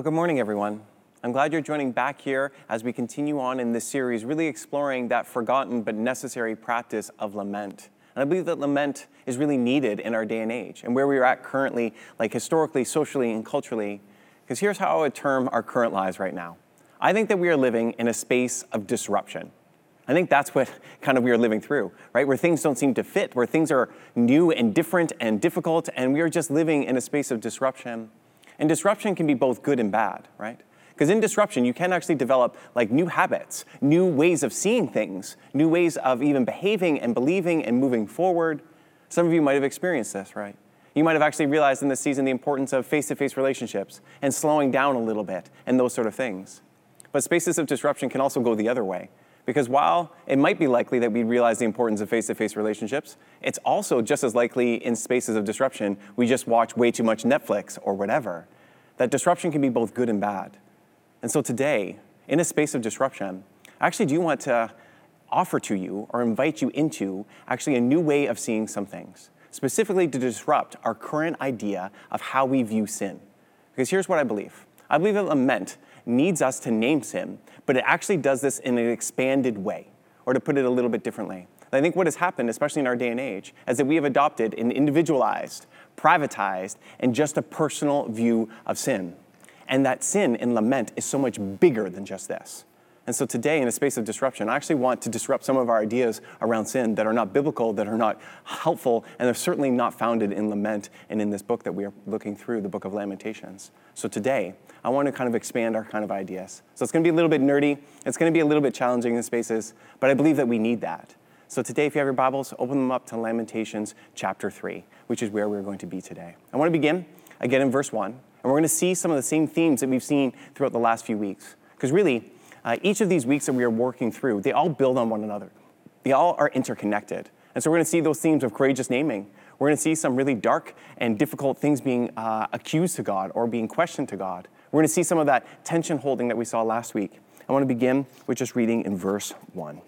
Well, good morning, everyone. I'm glad you're joining back here as we continue on in this series, really exploring that forgotten but necessary practice of lament. And I believe that lament is really needed in our day and age and where we're at currently, like historically, socially, and culturally. Because here's how I would term our current lives right now I think that we are living in a space of disruption. I think that's what kind of we are living through, right? Where things don't seem to fit, where things are new and different and difficult, and we are just living in a space of disruption. And disruption can be both good and bad, right? Because in disruption, you can actually develop like new habits, new ways of seeing things, new ways of even behaving and believing and moving forward. Some of you might have experienced this, right? You might have actually realized in this season the importance of face to face relationships and slowing down a little bit and those sort of things. But spaces of disruption can also go the other way. Because while it might be likely that we realize the importance of face to face relationships, it's also just as likely in spaces of disruption we just watch way too much Netflix or whatever. That disruption can be both good and bad. And so today, in a space of disruption, I actually do want to offer to you or invite you into actually a new way of seeing some things, specifically to disrupt our current idea of how we view sin. Because here's what I believe I believe that lament needs us to name sin, but it actually does this in an expanded way, or to put it a little bit differently. I think what has happened, especially in our day and age, is that we have adopted an individualized, privatized, and just a personal view of sin. And that sin in lament is so much bigger than just this. And so today, in a space of disruption, I actually want to disrupt some of our ideas around sin that are not biblical, that are not helpful, and they're certainly not founded in lament and in this book that we are looking through, the book of Lamentations. So today, I want to kind of expand our kind of ideas. So it's going to be a little bit nerdy, it's going to be a little bit challenging in spaces, but I believe that we need that. So today, if you have your Bibles, open them up to Lamentations chapter 3, which is where we're going to be today. I want to begin again in verse 1, and we're going to see some of the same themes that we've seen throughout the last few weeks. Because really, uh, each of these weeks that we are working through, they all build on one another. They all are interconnected. And so we're going to see those themes of courageous naming. We're going to see some really dark and difficult things being uh, accused to God or being questioned to God. We're going to see some of that tension holding that we saw last week. I want to begin with just reading in verse 1.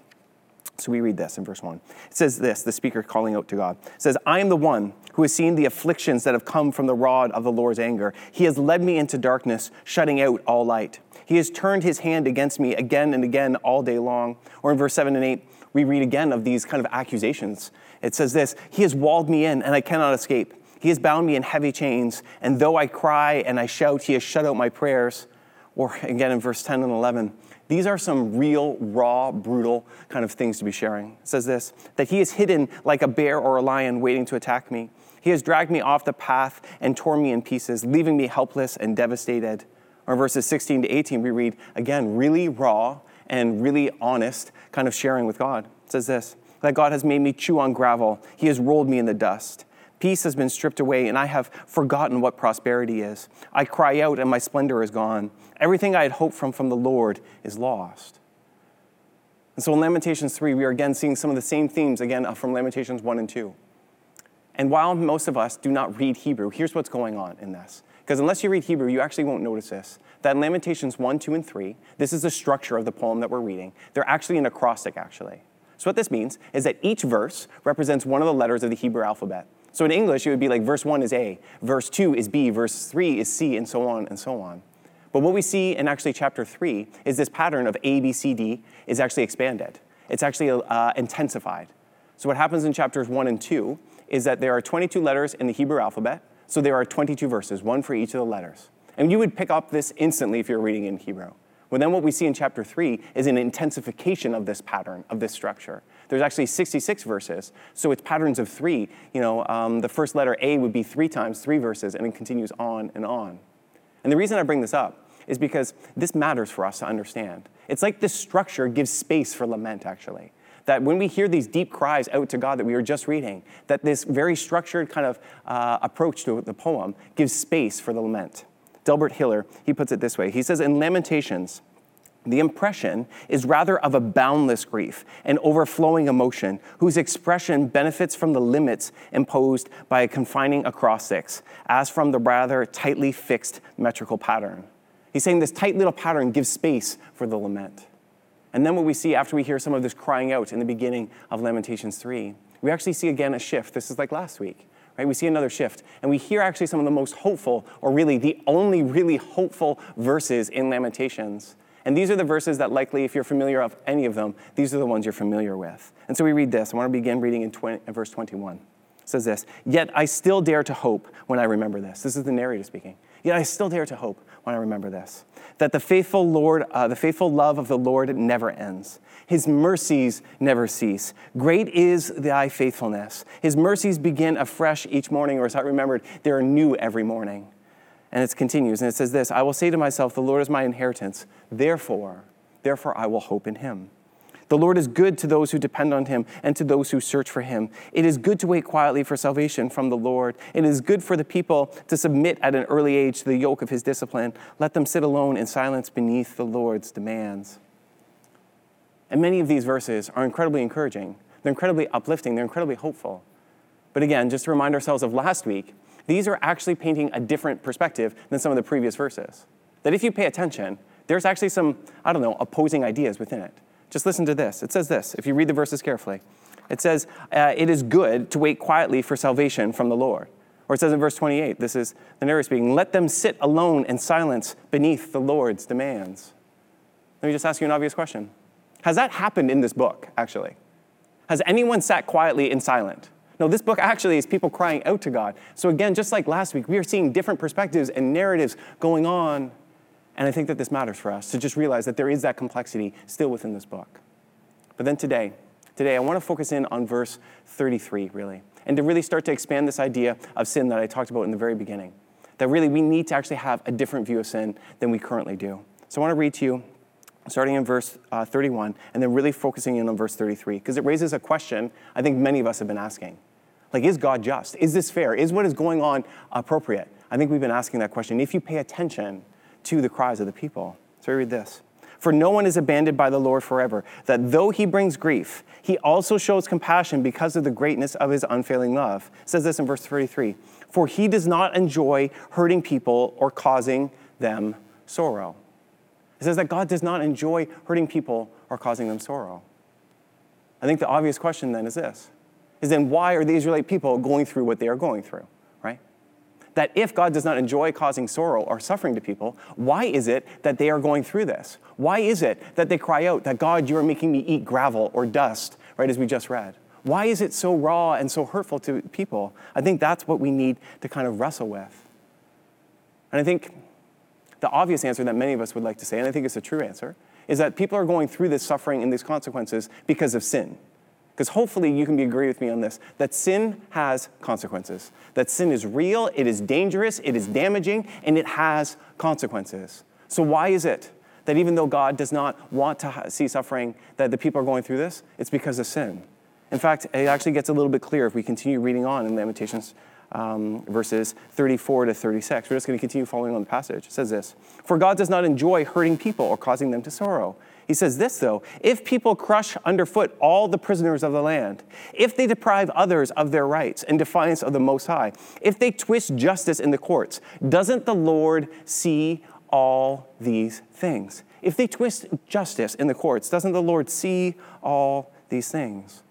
So we read this in verse 1. It says this the speaker calling out to God says, I am the one who has seen the afflictions that have come from the rod of the Lord's anger. He has led me into darkness, shutting out all light. He has turned his hand against me again and again all day long. Or in verse 7 and 8, we read again of these kind of accusations. It says this He has walled me in, and I cannot escape. He has bound me in heavy chains, and though I cry and I shout, He has shut out my prayers. Or again in verse 10 and 11, these are some real, raw, brutal kind of things to be sharing. It says this that He is hidden like a bear or a lion waiting to attack me. He has dragged me off the path and torn me in pieces, leaving me helpless and devastated. Or verses 16 to 18, we read again, really raw and really honest kind of sharing with God. It says this that God has made me chew on gravel, He has rolled me in the dust. Peace has been stripped away, and I have forgotten what prosperity is. I cry out, and my splendor is gone. Everything I had hoped from from the Lord is lost. And so in Lamentations 3, we are again seeing some of the same themes again uh, from Lamentations 1 and 2. And while most of us do not read Hebrew, here's what's going on in this. Because unless you read Hebrew, you actually won't notice this. That in Lamentations 1, 2, and 3, this is the structure of the poem that we're reading. They're actually an acrostic, actually. So what this means is that each verse represents one of the letters of the Hebrew alphabet. So in English, it would be like verse 1 is A, verse 2 is B, verse 3 is C, and so on and so on. But what we see in actually chapter 3 is this pattern of A, B, C, D is actually expanded. It's actually uh, intensified. So what happens in chapters 1 and 2 is that there are 22 letters in the Hebrew alphabet, so there are 22 verses, one for each of the letters. And you would pick up this instantly if you're reading in Hebrew. Well, then what we see in chapter 3 is an intensification of this pattern, of this structure. There's actually 66 verses, so it's patterns of three. You know, um, the first letter A would be three times three verses, and it continues on and on. And the reason I bring this up is because this matters for us to understand. It's like this structure gives space for lament, actually. That when we hear these deep cries out to God that we were just reading, that this very structured kind of uh, approach to the poem gives space for the lament. Delbert Hiller, he puts it this way. He says, in Lamentations, the impression is rather of a boundless grief, an overflowing emotion whose expression benefits from the limits imposed by a confining acrostics, as from the rather tightly fixed metrical pattern. He's saying this tight little pattern gives space for the lament. And then what we see after we hear some of this crying out in the beginning of Lamentations 3, we actually see again a shift. This is like last week, right? We see another shift. And we hear actually some of the most hopeful, or really the only really hopeful verses in Lamentations. And these are the verses that likely, if you're familiar of any of them, these are the ones you're familiar with. And so we read this. I want to begin reading in, 20, in verse 21. It says this Yet I still dare to hope when I remember this. This is the narrator speaking. Yet I still dare to hope when I remember this that the faithful Lord, uh, the faithful love of the Lord never ends. His mercies never cease. Great is thy faithfulness. His mercies begin afresh each morning, or as I remembered, they are new every morning. And it continues, and it says this I will say to myself, The Lord is my inheritance. Therefore, therefore I will hope in him. The Lord is good to those who depend on him and to those who search for him. It is good to wait quietly for salvation from the Lord. It is good for the people to submit at an early age to the yoke of his discipline. Let them sit alone in silence beneath the Lord's demands. And many of these verses are incredibly encouraging. They're incredibly uplifting. They're incredibly hopeful. But again, just to remind ourselves of last week, these are actually painting a different perspective than some of the previous verses. That if you pay attention, there's actually some, I don't know, opposing ideas within it. Just listen to this. It says this, if you read the verses carefully. It says, uh, It is good to wait quietly for salvation from the Lord. Or it says in verse 28, this is the narrator speaking, Let them sit alone in silence beneath the Lord's demands. Let me just ask you an obvious question Has that happened in this book, actually? Has anyone sat quietly in silent? No, this book actually is people crying out to God. So, again, just like last week, we are seeing different perspectives and narratives going on and I think that this matters for us to just realize that there is that complexity still within this book. But then today, today I want to focus in on verse 33, really, and to really start to expand this idea of sin that I talked about in the very beginning. That really we need to actually have a different view of sin than we currently do. So I want to read to you, starting in verse uh, 31, and then really focusing in on verse 33, because it raises a question I think many of us have been asking. Like, is God just? Is this fair? Is what is going on appropriate? I think we've been asking that question. If you pay attention, to the cries of the people. So we read this. For no one is abandoned by the Lord forever, that though he brings grief, he also shows compassion because of the greatness of his unfailing love. It says this in verse 33 For he does not enjoy hurting people or causing them sorrow. It says that God does not enjoy hurting people or causing them sorrow. I think the obvious question then is this is then why are the Israelite people going through what they are going through? Right? That if God does not enjoy causing sorrow or suffering to people, why is it that they are going through this? Why is it that they cry out that God, you are making me eat gravel or dust, right, as we just read? Why is it so raw and so hurtful to people? I think that's what we need to kind of wrestle with. And I think the obvious answer that many of us would like to say, and I think it's a true answer, is that people are going through this suffering and these consequences because of sin. Because hopefully you can be agree with me on this that sin has consequences. That sin is real, it is dangerous, it is damaging, and it has consequences. So why is it that even though God does not want to see suffering, that the people are going through this? It's because of sin. In fact, it actually gets a little bit clearer if we continue reading on in Lamentations um, verses 34 to 36. We're just going to continue following on the passage. It says this For God does not enjoy hurting people or causing them to sorrow. He says this, though if people crush underfoot all the prisoners of the land, if they deprive others of their rights in defiance of the Most High, if they twist justice in the courts, doesn't the Lord see all these things? If they twist justice in the courts, doesn't the Lord see all these things?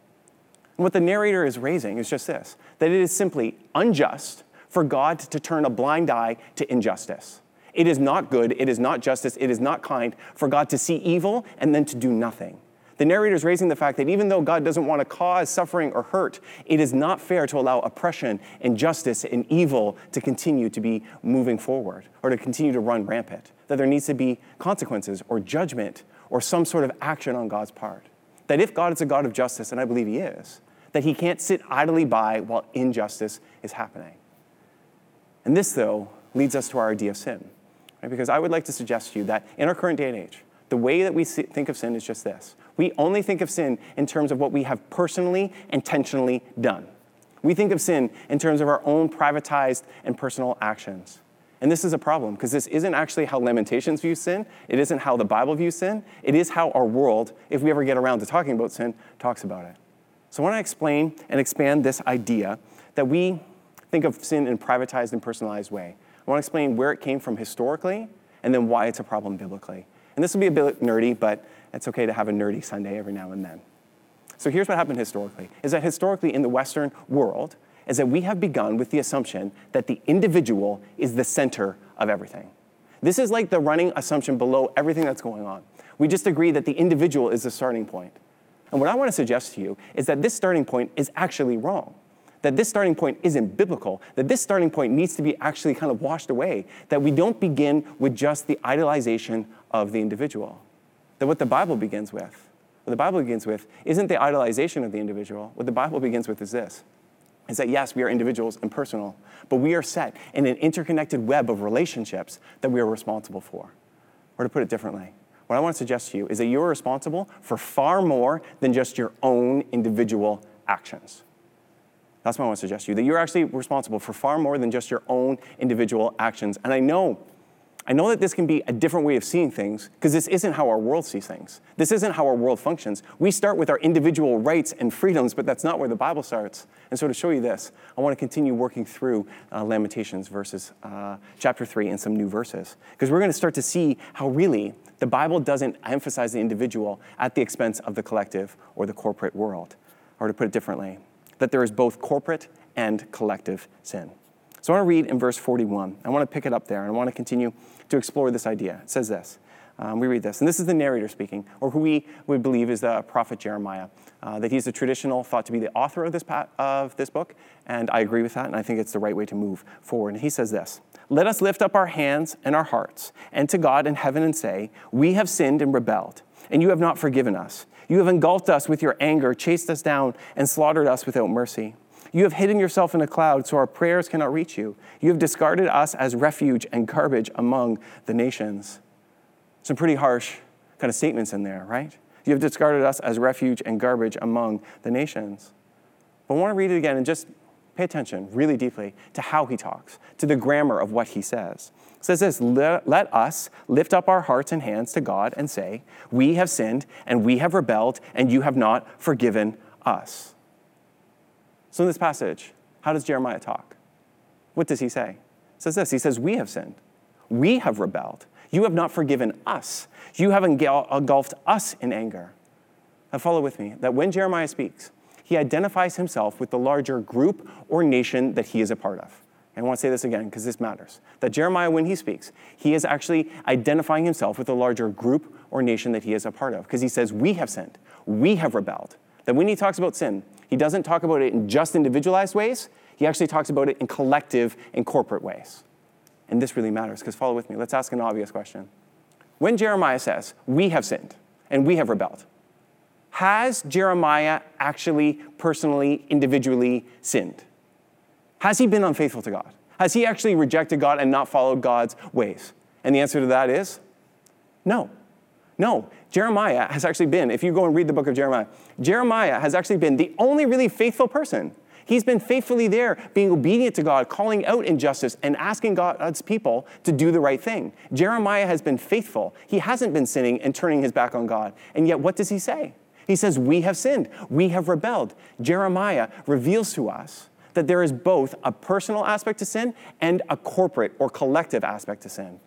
And what the narrator is raising is just this that it is simply unjust for God to turn a blind eye to injustice. It is not good, it is not justice, it is not kind for God to see evil and then to do nothing. The narrator is raising the fact that even though God doesn't want to cause suffering or hurt, it is not fair to allow oppression, injustice, and evil to continue to be moving forward or to continue to run rampant. That there needs to be consequences or judgment or some sort of action on God's part. That if God is a God of justice, and I believe He is, that He can't sit idly by while injustice is happening. And this, though, leads us to our idea of sin. Right? Because I would like to suggest to you that in our current day and age, the way that we think of sin is just this. We only think of sin in terms of what we have personally, intentionally done. We think of sin in terms of our own privatized and personal actions. And this is a problem because this isn't actually how Lamentations views sin. It isn't how the Bible views sin. It is how our world, if we ever get around to talking about sin, talks about it. So I want to explain and expand this idea that we think of sin in a privatized and personalized way. I want to explain where it came from historically and then why it's a problem biblically. And this will be a bit nerdy, but it's okay to have a nerdy Sunday every now and then. So here's what happened historically is that historically in the Western world, is that we have begun with the assumption that the individual is the center of everything. This is like the running assumption below everything that's going on. We just agree that the individual is the starting point. And what I want to suggest to you is that this starting point is actually wrong. That this starting point isn't biblical, that this starting point needs to be actually kind of washed away, that we don't begin with just the idolization of the individual. That what the Bible begins with, what the Bible begins with, isn't the idolization of the individual. What the Bible begins with is this is that yes, we are individuals and personal, but we are set in an interconnected web of relationships that we are responsible for. Or to put it differently, what I want to suggest to you is that you are responsible for far more than just your own individual actions. That's what I want to suggest to you, that you're actually responsible for far more than just your own individual actions. And I know I know that this can be a different way of seeing things because this isn't how our world sees things. This isn't how our world functions. We start with our individual rights and freedoms, but that's not where the Bible starts. And so, to show you this, I want to continue working through uh, Lamentations verses, uh, chapter 3 and some new verses because we're going to start to see how really the Bible doesn't emphasize the individual at the expense of the collective or the corporate world. Or to put it differently, that there is both corporate and collective sin. So I want to read in verse 41. I want to pick it up there and I want to continue to explore this idea. It says this. Um, we read this, and this is the narrator speaking, or who we would believe is the prophet Jeremiah. Uh, that he's the traditional, thought to be the author of this, of this book, and I agree with that, and I think it's the right way to move forward. And he says this Let us lift up our hands and our hearts, and to God in heaven and say, We have sinned and rebelled, and you have not forgiven us. You have engulfed us with your anger, chased us down, and slaughtered us without mercy. You have hidden yourself in a cloud so our prayers cannot reach you. You have discarded us as refuge and garbage among the nations. Some pretty harsh kind of statements in there, right? You have discarded us as refuge and garbage among the nations. But I want to read it again and just pay attention really deeply to how he talks, to the grammar of what he says. It says this let, let us lift up our hearts and hands to God and say, We have sinned and we have rebelled, and you have not forgiven us. So, in this passage, how does Jeremiah talk? What does he say? He says this He says, We have sinned. We have rebelled. You have not forgiven us. You have engulfed us in anger. Now, follow with me that when Jeremiah speaks, he identifies himself with the larger group or nation that he is a part of. And I want to say this again because this matters. That Jeremiah, when he speaks, he is actually identifying himself with the larger group or nation that he is a part of because he says, We have sinned. We have rebelled. That when he talks about sin, he doesn't talk about it in just individualized ways, he actually talks about it in collective and corporate ways. And this really matters because follow with me. Let's ask an obvious question. When Jeremiah says, We have sinned and we have rebelled, has Jeremiah actually personally, individually sinned? Has he been unfaithful to God? Has he actually rejected God and not followed God's ways? And the answer to that is no. No, Jeremiah has actually been, if you go and read the book of Jeremiah, Jeremiah has actually been the only really faithful person. He's been faithfully there, being obedient to God, calling out injustice, and asking God's people to do the right thing. Jeremiah has been faithful. He hasn't been sinning and turning his back on God. And yet, what does he say? He says, We have sinned, we have rebelled. Jeremiah reveals to us that there is both a personal aspect to sin and a corporate or collective aspect to sin.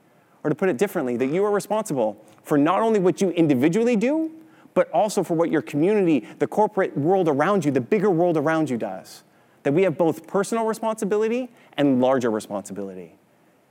Or to put it differently, that you are responsible for not only what you individually do, but also for what your community, the corporate world around you, the bigger world around you does. That we have both personal responsibility and larger responsibility.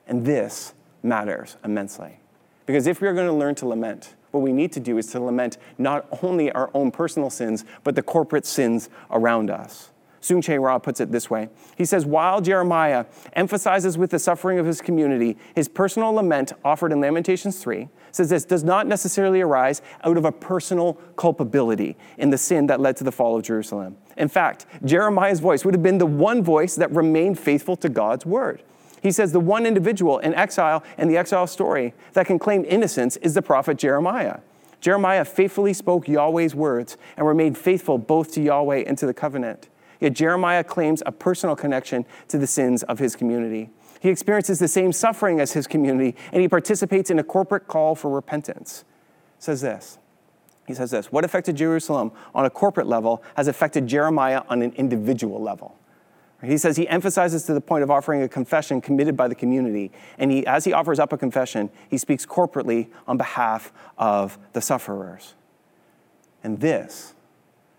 And this matters immensely. Because if we are going to learn to lament, what we need to do is to lament not only our own personal sins, but the corporate sins around us. Soong-Chan Rah puts it this way. He says, while Jeremiah emphasizes with the suffering of his community, his personal lament offered in Lamentations 3 says this does not necessarily arise out of a personal culpability in the sin that led to the fall of Jerusalem. In fact, Jeremiah's voice would have been the one voice that remained faithful to God's word. He says the one individual in exile and the exile story that can claim innocence is the prophet Jeremiah. Jeremiah faithfully spoke Yahweh's words and remained faithful both to Yahweh and to the covenant. Yet Jeremiah claims a personal connection to the sins of his community. He experiences the same suffering as his community, and he participates in a corporate call for repentance. says this. He says this What affected Jerusalem on a corporate level has affected Jeremiah on an individual level. He says he emphasizes to the point of offering a confession committed by the community. And he, as he offers up a confession, he speaks corporately on behalf of the sufferers. And this,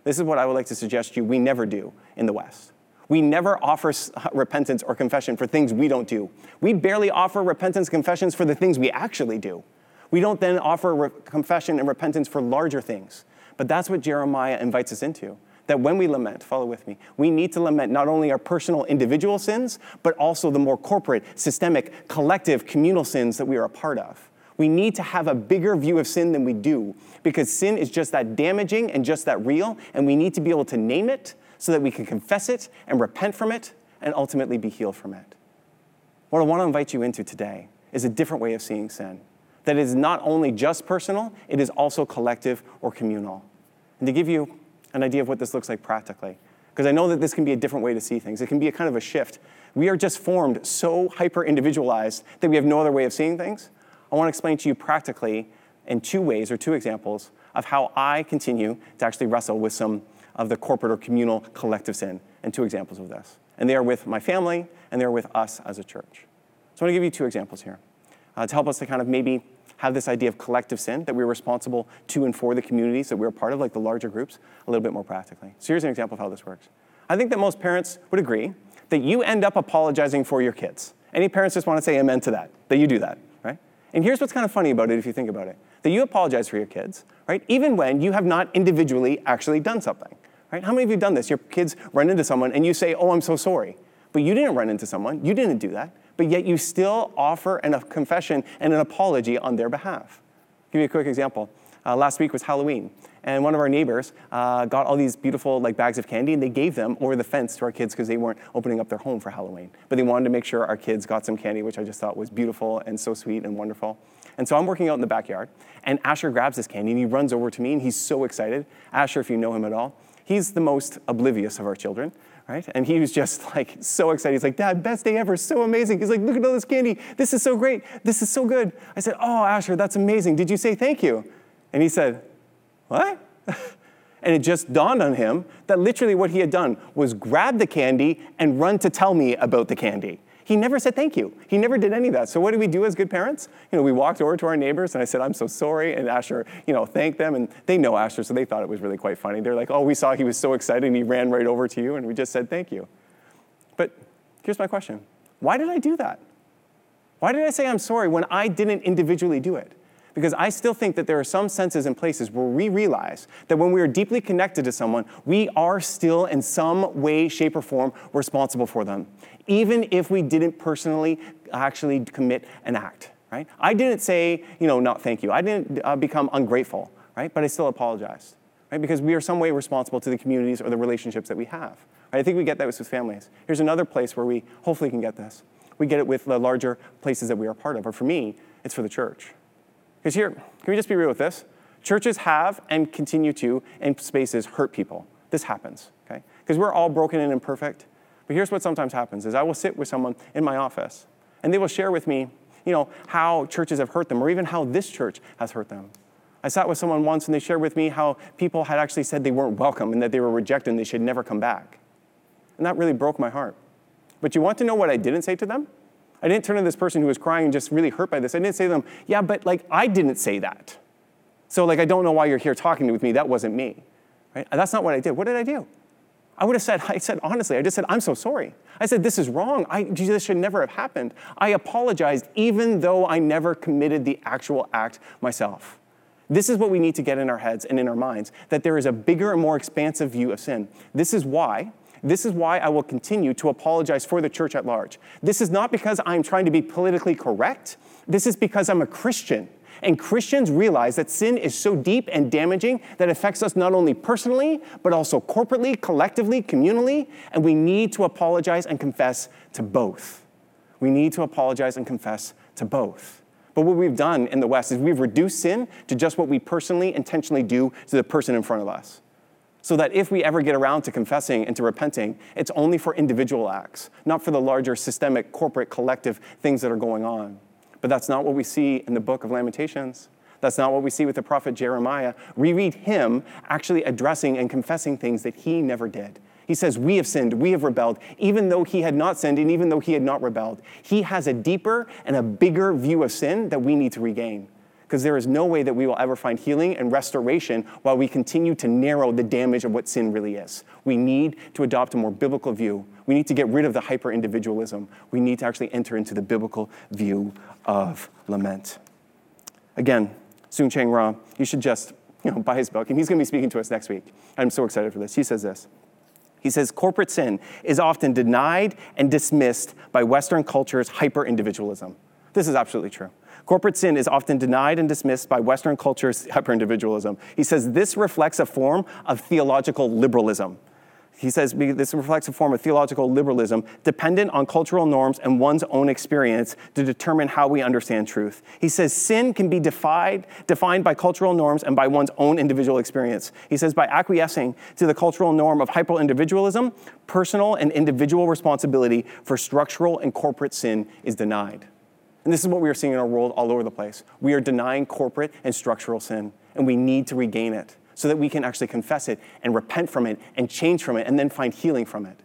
this is what I would like to suggest to you we never do in the West. We never offer repentance or confession for things we don't do. We barely offer repentance confessions for the things we actually do. We don't then offer re- confession and repentance for larger things. But that's what Jeremiah invites us into. That when we lament, follow with me, we need to lament not only our personal individual sins, but also the more corporate, systemic, collective, communal sins that we are a part of. We need to have a bigger view of sin than we do because sin is just that damaging and just that real, and we need to be able to name it so that we can confess it and repent from it and ultimately be healed from it. What I want to invite you into today is a different way of seeing sin that is not only just personal, it is also collective or communal. And to give you an idea of what this looks like practically, because I know that this can be a different way to see things, it can be a kind of a shift. We are just formed so hyper individualized that we have no other way of seeing things. I want to explain to you practically in two ways or two examples of how I continue to actually wrestle with some of the corporate or communal collective sin, and two examples of this. And they are with my family and they are with us as a church. So I want to give you two examples here uh, to help us to kind of maybe have this idea of collective sin that we're responsible to and for the communities that we're part of, like the larger groups, a little bit more practically. So here's an example of how this works. I think that most parents would agree that you end up apologizing for your kids. Any parents just want to say amen to that, that you do that? And here's what's kind of funny about it if you think about it that you apologize for your kids, right? Even when you have not individually actually done something, right? How many of you have done this? Your kids run into someone and you say, oh, I'm so sorry. But you didn't run into someone, you didn't do that but yet you still offer an, a confession and an apology on their behalf. I'll give you a quick example. Uh, last week was Halloween, and one of our neighbors uh, got all these beautiful like bags of candy, and they gave them over the fence to our kids because they weren't opening up their home for Halloween. But they wanted to make sure our kids got some candy, which I just thought was beautiful and so sweet and wonderful. And so I'm working out in the backyard, and Asher grabs this candy and he runs over to me, and he's so excited. Asher, if you know him at all, he's the most oblivious of our children right? And he was just like so excited. He's like, Dad, best day ever, so amazing. He's like, look at all this candy. This is so great. This is so good. I said, Oh, Asher, that's amazing. Did you say thank you? And he said, What? and it just dawned on him that literally what he had done was grab the candy and run to tell me about the candy. He never said thank you. He never did any of that. So what do we do as good parents? You know, we walked over to our neighbors and I said, I'm so sorry. And Asher, you know, thanked them. And they know Asher, so they thought it was really quite funny. They're like, oh, we saw he was so excited and he ran right over to you and we just said thank you. But here's my question. Why did I do that? Why did I say I'm sorry when I didn't individually do it? Because I still think that there are some senses and places where we realize that when we are deeply connected to someone, we are still in some way, shape, or form responsible for them, even if we didn't personally actually commit an act, right? I didn't say, you know, not thank you. I didn't uh, become ungrateful, right? But I still apologized, right? Because we are some way responsible to the communities or the relationships that we have. Right? I think we get that with families. Here's another place where we hopefully can get this. We get it with the larger places that we are part of. Or for me, it's for the church. Because here, can we just be real with this? Churches have and continue to, in spaces, hurt people. This happens, okay? Because we're all broken and imperfect. But here's what sometimes happens is I will sit with someone in my office, and they will share with me, you know, how churches have hurt them, or even how this church has hurt them. I sat with someone once, and they shared with me how people had actually said they weren't welcome and that they were rejected and they should never come back. And that really broke my heart. But you want to know what I didn't say to them? I didn't turn to this person who was crying and just really hurt by this. I didn't say to them, yeah, but like I didn't say that. So like I don't know why you're here talking with me. That wasn't me. Right? That's not what I did. What did I do? I would have said, I said honestly, I just said, I'm so sorry. I said, this is wrong. I, this should never have happened. I apologized even though I never committed the actual act myself. This is what we need to get in our heads and in our minds that there is a bigger and more expansive view of sin. This is why this is why I will continue to apologize for the church at large. This is not because I'm trying to be politically correct. This is because I'm a Christian. And Christians realize that sin is so deep and damaging that it affects us not only personally, but also corporately, collectively, communally. And we need to apologize and confess to both. We need to apologize and confess to both. But what we've done in the West is we've reduced sin to just what we personally, intentionally do to the person in front of us so that if we ever get around to confessing and to repenting, it's only for individual acts, not for the larger systemic, corporate, collective things that are going on. But that's not what we see in the book of Lamentations. That's not what we see with the prophet Jeremiah. We read him actually addressing and confessing things that he never did. He says, We have sinned, we have rebelled, even though he had not sinned and even though he had not rebelled. He has a deeper and a bigger view of sin that we need to regain. Because there is no way that we will ever find healing and restoration while we continue to narrow the damage of what sin really is. We need to adopt a more biblical view. We need to get rid of the hyper individualism. We need to actually enter into the biblical view of lament. Again, Soong-Chan Rah, you should just you know, buy his book, and he's going to be speaking to us next week. I'm so excited for this. He says this. He says corporate sin is often denied and dismissed by Western culture's hyper individualism. This is absolutely true. Corporate sin is often denied and dismissed by Western culture's hyper individualism. He says this reflects a form of theological liberalism. He says this reflects a form of theological liberalism dependent on cultural norms and one's own experience to determine how we understand truth. He says sin can be defied, defined by cultural norms and by one's own individual experience. He says by acquiescing to the cultural norm of hyper individualism, personal and individual responsibility for structural and corporate sin is denied. And this is what we are seeing in our world all over the place. We are denying corporate and structural sin, and we need to regain it so that we can actually confess it and repent from it and change from it and then find healing from it.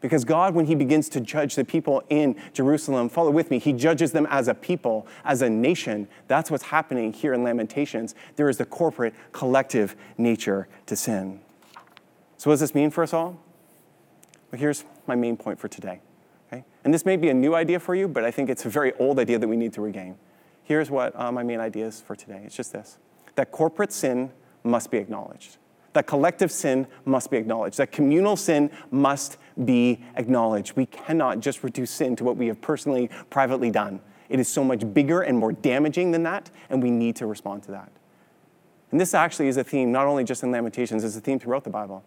Because God, when He begins to judge the people in Jerusalem, follow with me, He judges them as a people, as a nation. That's what's happening here in Lamentations. There is the corporate, collective nature to sin. So, what does this mean for us all? Well, here's my main point for today. Okay? And this may be a new idea for you, but I think it's a very old idea that we need to regain. Here's what uh, my main idea is for today it's just this that corporate sin must be acknowledged, that collective sin must be acknowledged, that communal sin must be acknowledged. We cannot just reduce sin to what we have personally, privately done. It is so much bigger and more damaging than that, and we need to respond to that. And this actually is a theme, not only just in Lamentations, it's a theme throughout the Bible.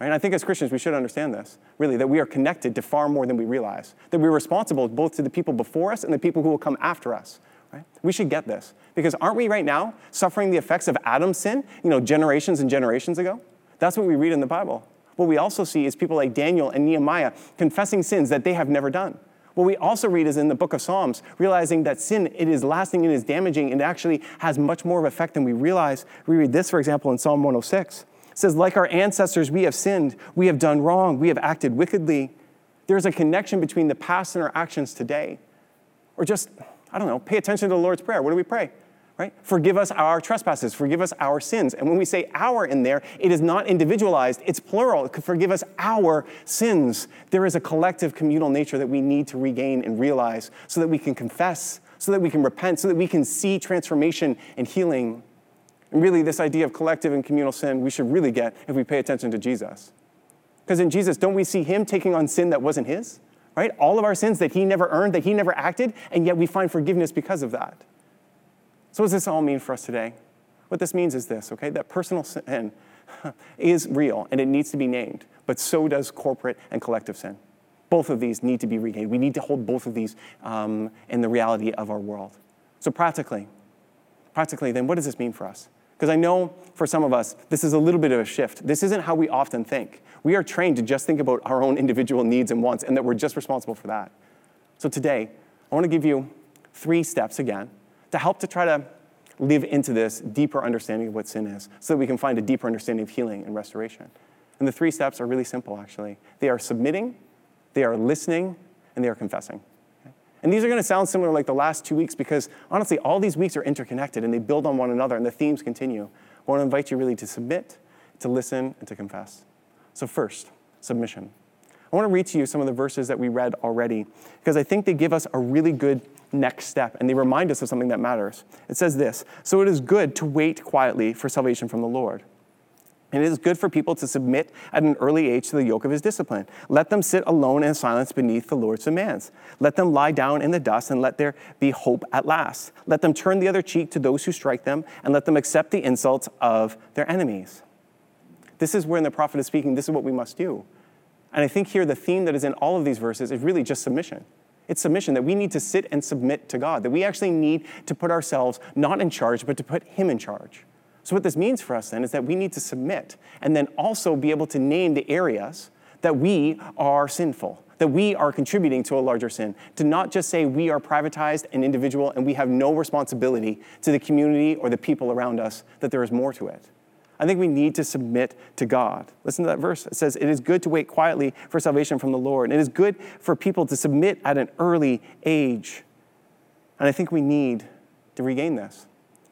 Right? I think as Christians, we should understand this, really, that we are connected to far more than we realize, that we're responsible both to the people before us and the people who will come after us. Right? We should get this. Because aren't we right now suffering the effects of Adam's sin, you know, generations and generations ago? That's what we read in the Bible. What we also see is people like Daniel and Nehemiah confessing sins that they have never done. What we also read is in the book of Psalms, realizing that sin, it is lasting, it is damaging, and it actually has much more of effect than we realize. We read this, for example, in Psalm 106 says, Like our ancestors, we have sinned, we have done wrong, we have acted wickedly. There's a connection between the past and our actions today. Or just, I don't know, pay attention to the Lord's Prayer. What do we pray? Right? Forgive us our trespasses, forgive us our sins. And when we say our in there, it is not individualized, it's plural. It Forgive us our sins. There is a collective communal nature that we need to regain and realize so that we can confess, so that we can repent, so that we can see transformation and healing and really, this idea of collective and communal sin, we should really get if we pay attention to Jesus. Because in Jesus, don't we see him taking on sin that wasn't his? Right? All of our sins that he never earned, that he never acted, and yet we find forgiveness because of that. So, what does this all mean for us today? What this means is this, okay? That personal sin is real and it needs to be named, but so does corporate and collective sin. Both of these need to be regained. We need to hold both of these um, in the reality of our world. So, practically, practically, then what does this mean for us? Because I know for some of us, this is a little bit of a shift. This isn't how we often think. We are trained to just think about our own individual needs and wants, and that we're just responsible for that. So today, I want to give you three steps again to help to try to live into this deeper understanding of what sin is so that we can find a deeper understanding of healing and restoration. And the three steps are really simple, actually. They are submitting, they are listening, and they are confessing. And these are going to sound similar like the last two weeks because honestly, all these weeks are interconnected and they build on one another and the themes continue. I want to invite you really to submit, to listen, and to confess. So, first, submission. I want to read to you some of the verses that we read already because I think they give us a really good next step and they remind us of something that matters. It says this So it is good to wait quietly for salvation from the Lord. And it is good for people to submit at an early age to the yoke of his discipline. Let them sit alone in silence beneath the Lord's commands. Let them lie down in the dust and let there be hope at last. Let them turn the other cheek to those who strike them and let them accept the insults of their enemies. This is when the prophet is speaking, this is what we must do. And I think here the theme that is in all of these verses is really just submission. It's submission that we need to sit and submit to God, that we actually need to put ourselves not in charge, but to put Him in charge. So, what this means for us then is that we need to submit and then also be able to name the areas that we are sinful, that we are contributing to a larger sin. To not just say we are privatized and individual and we have no responsibility to the community or the people around us, that there is more to it. I think we need to submit to God. Listen to that verse. It says, It is good to wait quietly for salvation from the Lord. It is good for people to submit at an early age. And I think we need to regain this.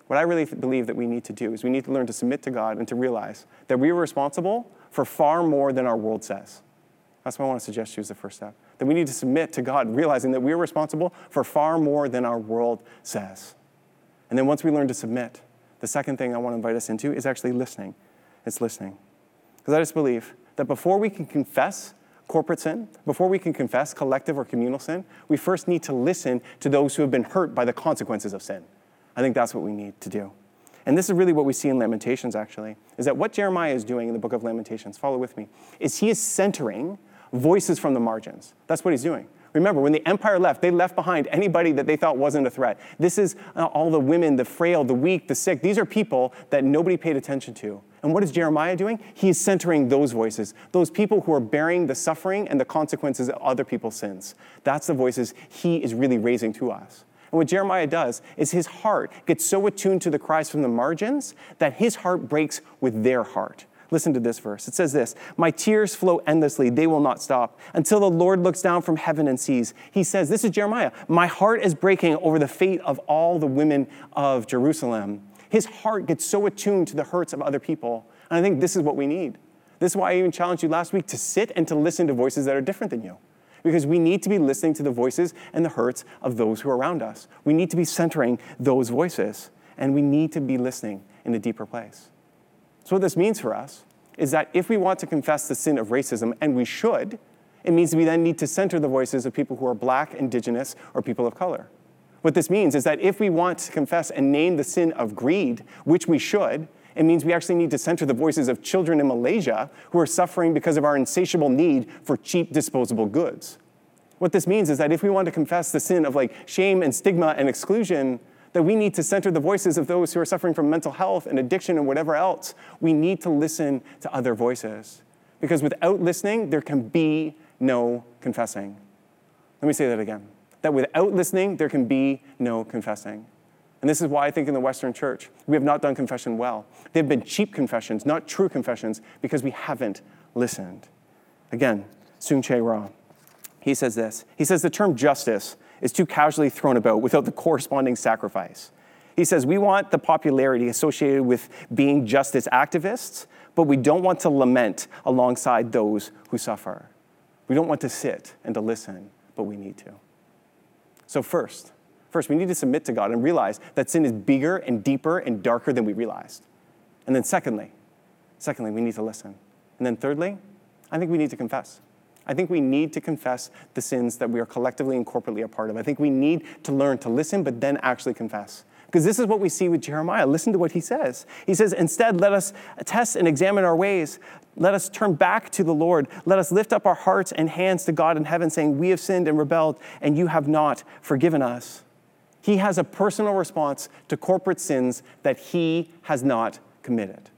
What I really believe that we need to do is we need to learn to submit to God and to realize that we are responsible for far more than our world says. That's what I want to suggest to you as the first step. That we need to submit to God, realizing that we are responsible for far more than our world says. And then once we learn to submit, the second thing I want to invite us into is actually listening. It's listening. Because I just believe that before we can confess corporate sin, before we can confess collective or communal sin, we first need to listen to those who have been hurt by the consequences of sin. I think that's what we need to do. And this is really what we see in Lamentations, actually, is that what Jeremiah is doing in the book of Lamentations, follow with me, is he is centering voices from the margins. That's what he's doing. Remember, when the empire left, they left behind anybody that they thought wasn't a threat. This is uh, all the women, the frail, the weak, the sick. These are people that nobody paid attention to. And what is Jeremiah doing? He is centering those voices, those people who are bearing the suffering and the consequences of other people's sins. That's the voices he is really raising to us. And what Jeremiah does is his heart gets so attuned to the cries from the margins that his heart breaks with their heart. Listen to this verse. It says this My tears flow endlessly, they will not stop until the Lord looks down from heaven and sees. He says, This is Jeremiah. My heart is breaking over the fate of all the women of Jerusalem. His heart gets so attuned to the hurts of other people. And I think this is what we need. This is why I even challenged you last week to sit and to listen to voices that are different than you. Because we need to be listening to the voices and the hurts of those who are around us. We need to be centering those voices, and we need to be listening in a deeper place. So, what this means for us is that if we want to confess the sin of racism, and we should, it means we then need to center the voices of people who are black, indigenous, or people of color. What this means is that if we want to confess and name the sin of greed, which we should, it means we actually need to center the voices of children in Malaysia who are suffering because of our insatiable need for cheap disposable goods. What this means is that if we want to confess the sin of like shame and stigma and exclusion, that we need to center the voices of those who are suffering from mental health and addiction and whatever else. We need to listen to other voices. Because without listening, there can be no confessing. Let me say that again. That without listening, there can be no confessing. And this is why I think in the Western church, we have not done confession well. They've been cheap confessions, not true confessions, because we haven't listened. Again, Soong-Chan Rah. He says this. He says the term justice is too casually thrown about without the corresponding sacrifice. He says we want the popularity associated with being justice activists, but we don't want to lament alongside those who suffer. We don't want to sit and to listen, but we need to. So, first, First, we need to submit to God and realize that sin is bigger and deeper and darker than we realized. And then secondly, secondly, we need to listen. And then thirdly, I think we need to confess. I think we need to confess the sins that we are collectively and corporately a part of. I think we need to learn to listen, but then actually confess. Because this is what we see with Jeremiah. Listen to what he says. He says, Instead, let us test and examine our ways. Let us turn back to the Lord. Let us lift up our hearts and hands to God in heaven, saying, We have sinned and rebelled, and you have not forgiven us. He has a personal response to corporate sins that he has not committed.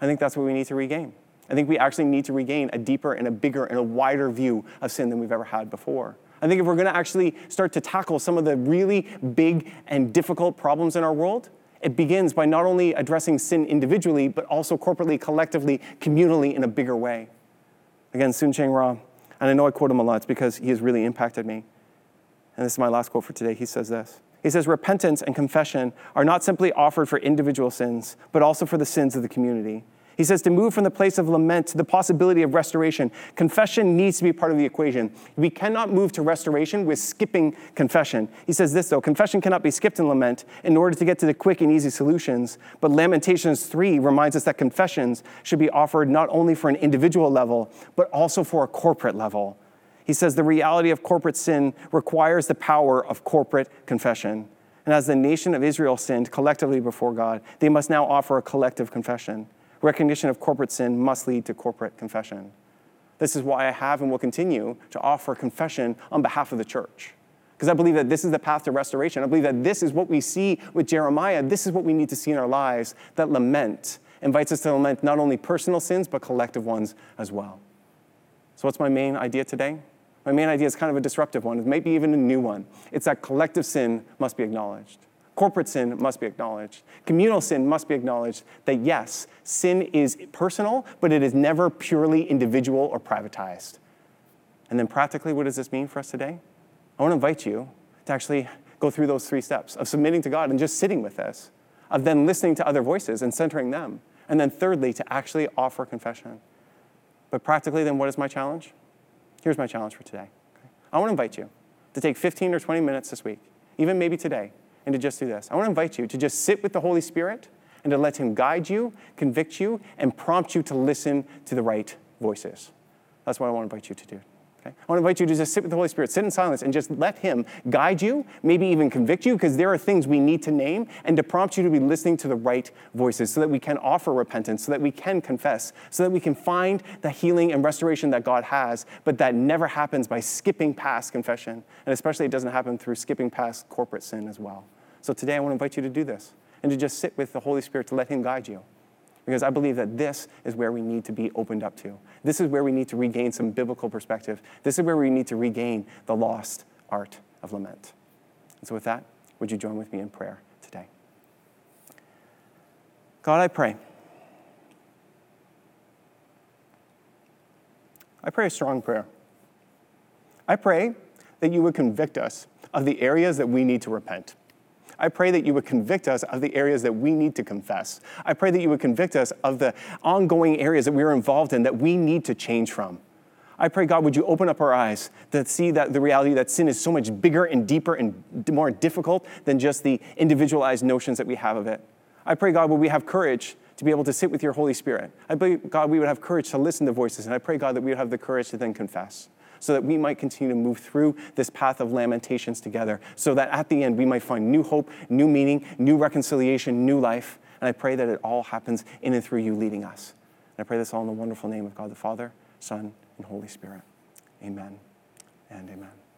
I think that's what we need to regain. I think we actually need to regain a deeper and a bigger and a wider view of sin than we've ever had before. I think if we're going to actually start to tackle some of the really big and difficult problems in our world, it begins by not only addressing sin individually, but also corporately, collectively, communally in a bigger way. Again, Soong-Chan Rah, and I know I quote him a lot, it's because he has really impacted me and this is my last quote for today, he says this. He says, Repentance and confession are not simply offered for individual sins, but also for the sins of the community. He says to move from the place of lament to the possibility of restoration, confession needs to be part of the equation. We cannot move to restoration with skipping confession. He says this though confession cannot be skipped in lament in order to get to the quick and easy solutions. But Lamentations 3 reminds us that confessions should be offered not only for an individual level, but also for a corporate level. He says the reality of corporate sin requires the power of corporate confession. And as the nation of Israel sinned collectively before God, they must now offer a collective confession. Recognition of corporate sin must lead to corporate confession. This is why I have and will continue to offer confession on behalf of the church. Because I believe that this is the path to restoration. I believe that this is what we see with Jeremiah. This is what we need to see in our lives that lament invites us to lament not only personal sins, but collective ones as well. So, what's my main idea today? My main idea is kind of a disruptive one, maybe even a new one. It's that collective sin must be acknowledged. Corporate sin must be acknowledged. Communal sin must be acknowledged that yes, sin is personal, but it is never purely individual or privatized. And then, practically, what does this mean for us today? I want to invite you to actually go through those three steps of submitting to God and just sitting with this, of then listening to other voices and centering them. And then thirdly, to actually offer confession. But practically, then what is my challenge? Here's my challenge for today. I want to invite you to take 15 or 20 minutes this week, even maybe today, and to just do this. I want to invite you to just sit with the Holy Spirit and to let Him guide you, convict you, and prompt you to listen to the right voices. That's what I want to invite you to do. Okay? I want to invite you to just sit with the Holy Spirit, sit in silence, and just let Him guide you, maybe even convict you, because there are things we need to name, and to prompt you to be listening to the right voices so that we can offer repentance, so that we can confess, so that we can find the healing and restoration that God has, but that never happens by skipping past confession. And especially it doesn't happen through skipping past corporate sin as well. So today I want to invite you to do this and to just sit with the Holy Spirit to let Him guide you because I believe that this is where we need to be opened up to. This is where we need to regain some biblical perspective. This is where we need to regain the lost art of lament. And so, with that, would you join with me in prayer today? God, I pray. I pray a strong prayer. I pray that you would convict us of the areas that we need to repent. I pray that you would convict us of the areas that we need to confess. I pray that you would convict us of the ongoing areas that we are involved in that we need to change from. I pray, God, would you open up our eyes to see that the reality that sin is so much bigger and deeper and more difficult than just the individualized notions that we have of it. I pray, God, would we have courage to be able to sit with your Holy Spirit. I pray, God, we would have courage to listen to voices. And I pray, God, that we would have the courage to then confess so that we might continue to move through this path of lamentations together, so that at the end we might find new hope, new meaning, new reconciliation, new life. And I pray that it all happens in and through you leading us. And I pray this all in the wonderful name of God the Father, Son, and Holy Spirit. Amen and amen.